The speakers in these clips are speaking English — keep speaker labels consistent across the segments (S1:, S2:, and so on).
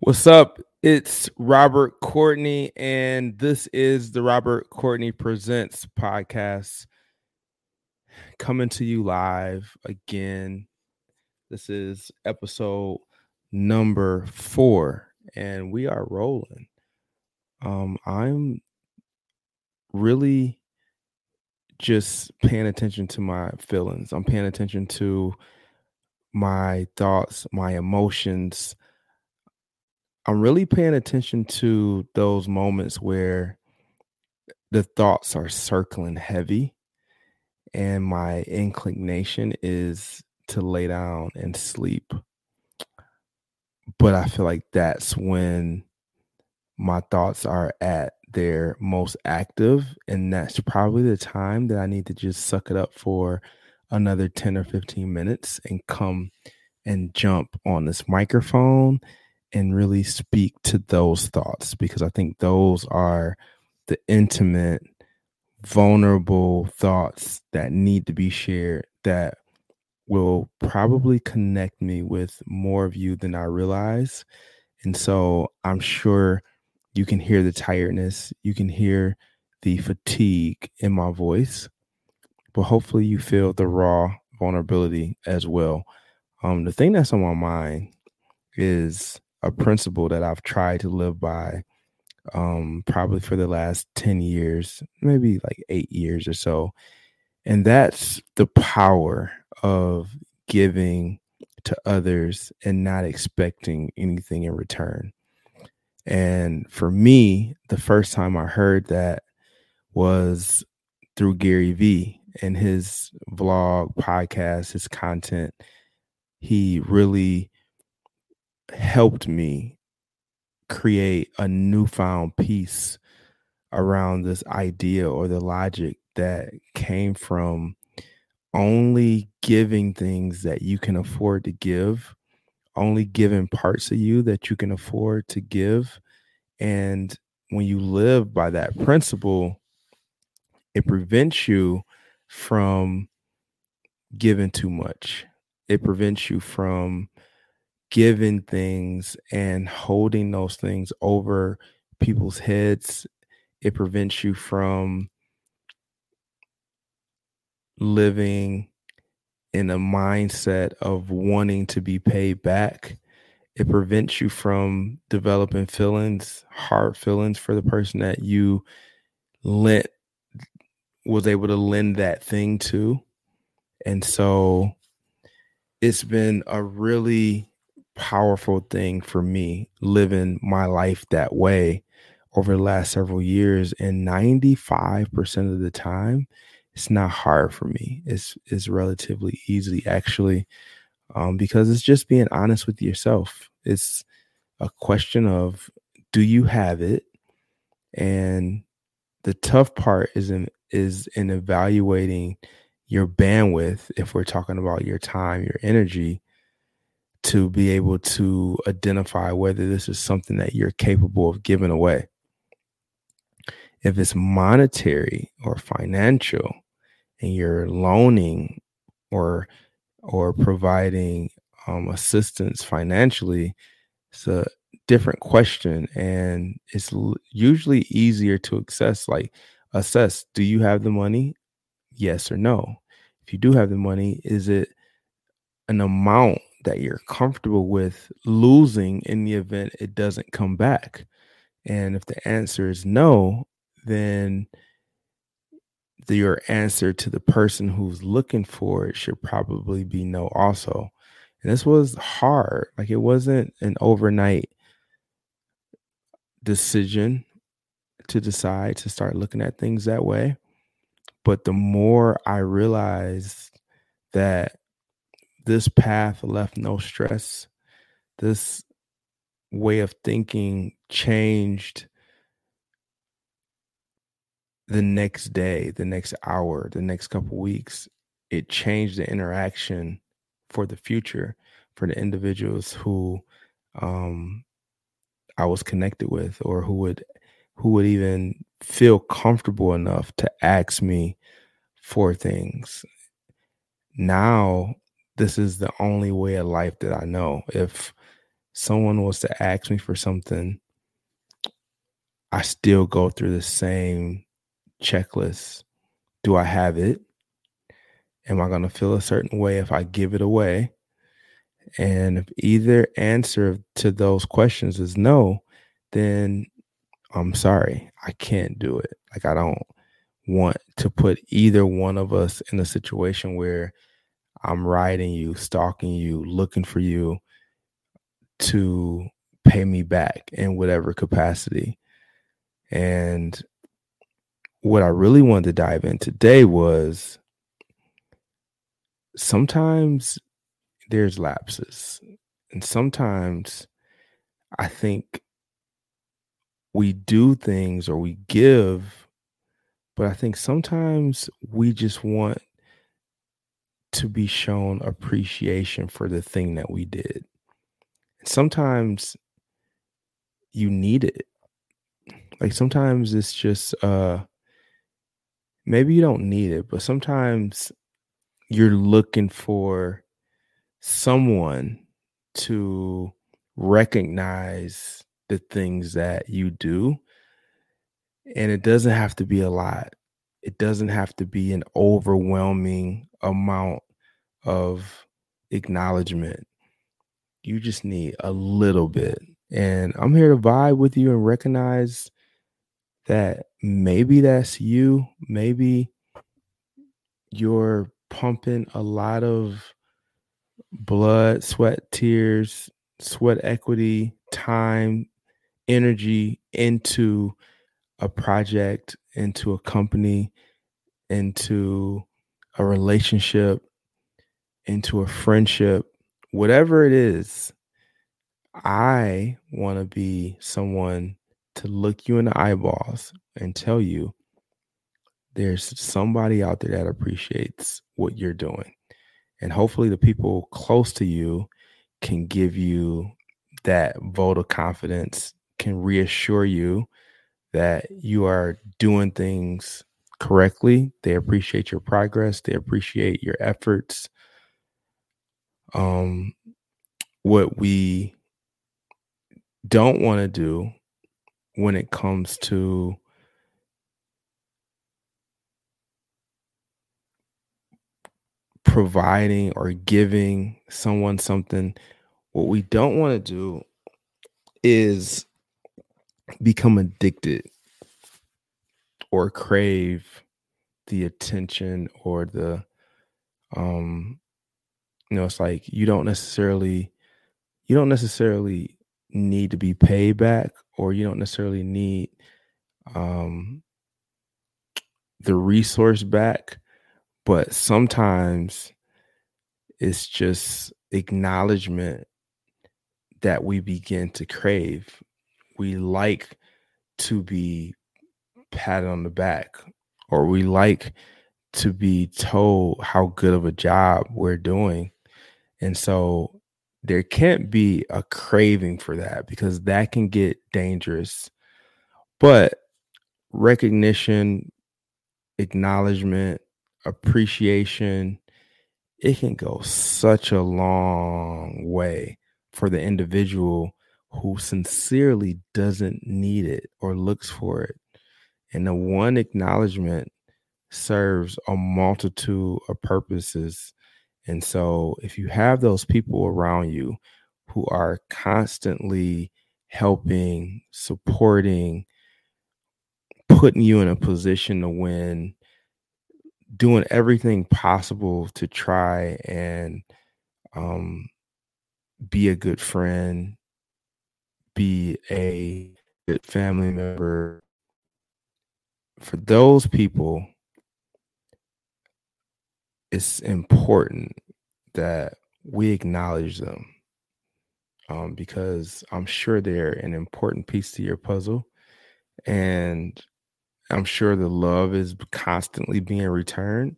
S1: What's up? It's Robert Courtney, and this is the Robert Courtney Presents podcast coming to you live again. This is episode number four, and we are rolling. Um, I'm really just paying attention to my feelings. I'm paying attention to my thoughts, my emotions I'm really paying attention to those moments where the thoughts are circling heavy and my inclination is to lay down and sleep. But I feel like that's when my thoughts are at their most active. And that's probably the time that I need to just suck it up for another 10 or 15 minutes and come and jump on this microphone and really speak to those thoughts because I think those are the intimate, vulnerable thoughts that need to be shared that will probably connect me with more of you than I realize. And so I'm sure you can hear the tiredness, you can hear the fatigue in my voice, but hopefully you feel the raw vulnerability as well. Um, the thing that's on my mind is a principle that I've tried to live by um probably for the last 10 years, maybe like 8 years or so. And that's the power of giving to others and not expecting anything in return. And for me, the first time I heard that was through Gary Vee and his vlog, podcast, his content. He really helped me create a newfound peace around this idea or the logic that came from only giving things that you can afford to give, only giving parts of you that you can afford to give. And when you live by that principle, it prevents you from giving too much. It prevents you from giving things and holding those things over people's heads it prevents you from living in a mindset of wanting to be paid back. It prevents you from developing feelings hard feelings for the person that you lent was able to lend that thing to. And so it's been a really powerful thing for me living my life that way over the last several years and 95% of the time it's not hard for me. It's it's relatively easy actually um, because it's just being honest with yourself. It's a question of do you have it? And the tough part is in is in evaluating your bandwidth if we're talking about your time your energy to be able to identify whether this is something that you're capable of giving away. If it's monetary or financial and you're loaning or or providing um, assistance financially, it's a different question and it's l- usually easier to assess like assess do you have the money yes or no if you do have the money is it an amount that you're comfortable with losing in the event it doesn't come back? And if the answer is no, then the, your answer to the person who's looking for it should probably be no, also. And this was hard. Like it wasn't an overnight decision to decide to start looking at things that way. But the more I realized that this path left no stress. This way of thinking changed the next day, the next hour, the next couple weeks. It changed the interaction for the future for the individuals who um, I was connected with or who would who would even feel comfortable enough to ask me for things. Now this is the only way of life that I know. If someone was to ask me for something, I still go through the same checklist. Do I have it? Am I going to feel a certain way if I give it away? And if either answer to those questions is no, then I'm sorry, I can't do it. Like, I don't want to put either one of us in a situation where I'm riding you, stalking you, looking for you to pay me back in whatever capacity. And what I really wanted to dive in today was sometimes there's lapses. And sometimes I think we do things or we give, but I think sometimes we just want to be shown appreciation for the thing that we did. Sometimes you need it. Like sometimes it's just uh maybe you don't need it, but sometimes you're looking for someone to recognize the things that you do. And it doesn't have to be a lot. It doesn't have to be an overwhelming amount of acknowledgement. You just need a little bit. And I'm here to vibe with you and recognize that maybe that's you. Maybe you're pumping a lot of blood, sweat, tears, sweat equity, time, energy into a project, into a company, into a relationship, into a friendship, whatever it is. I want to be someone to look you in the eyeballs and tell you there's somebody out there that appreciates what you're doing. And hopefully, the people close to you can give you that vote of confidence, can reassure you that you are doing things correctly. They appreciate your progress, they appreciate your efforts. Um, what we don't want to do when it comes to providing or giving someone something, what we don't want to do is become addicted or crave the attention or the um you know it's like you don't necessarily you don't necessarily need to be paid back or you don't necessarily need um the resource back but sometimes it's just acknowledgement that we begin to crave. We like to be patted on the back, or we like to be told how good of a job we're doing. And so there can't be a craving for that because that can get dangerous. But recognition, acknowledgement, appreciation, it can go such a long way for the individual who sincerely doesn't need it or looks for it. And the one acknowledgement serves a multitude of purposes. And so, if you have those people around you who are constantly helping, supporting, putting you in a position to win, doing everything possible to try and um, be a good friend, be a good family member. For those people, it's important that we acknowledge them um, because I'm sure they're an important piece to your puzzle. And I'm sure the love is constantly being returned,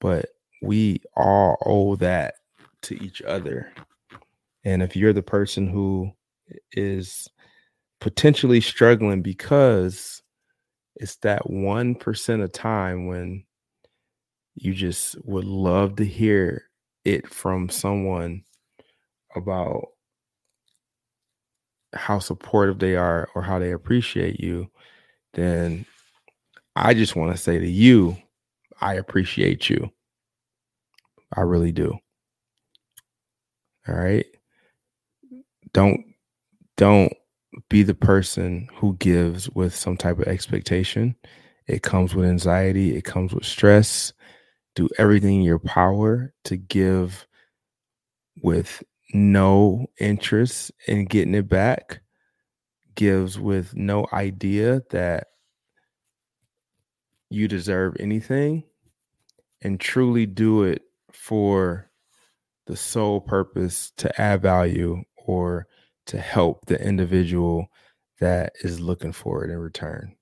S1: but we all owe that to each other. And if you're the person who is potentially struggling because it's that 1% of time when you just would love to hear it from someone about how supportive they are or how they appreciate you, then I just want to say to you, I appreciate you. I really do. All right. Don't don't be the person who gives with some type of expectation. It comes with anxiety, it comes with stress. Do everything in your power to give with no interest in getting it back, gives with no idea that you deserve anything, and truly do it for the sole purpose to add value or to help the individual that is looking for it in return.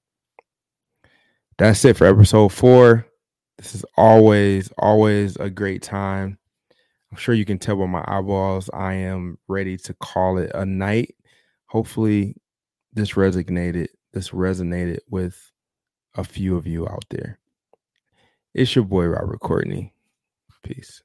S1: That's it for episode four. This is always, always a great time. I'm sure you can tell by my eyeballs, I am ready to call it a night. Hopefully, this resonated, this resonated with a few of you out there. It's your boy Robert Courtney. Peace.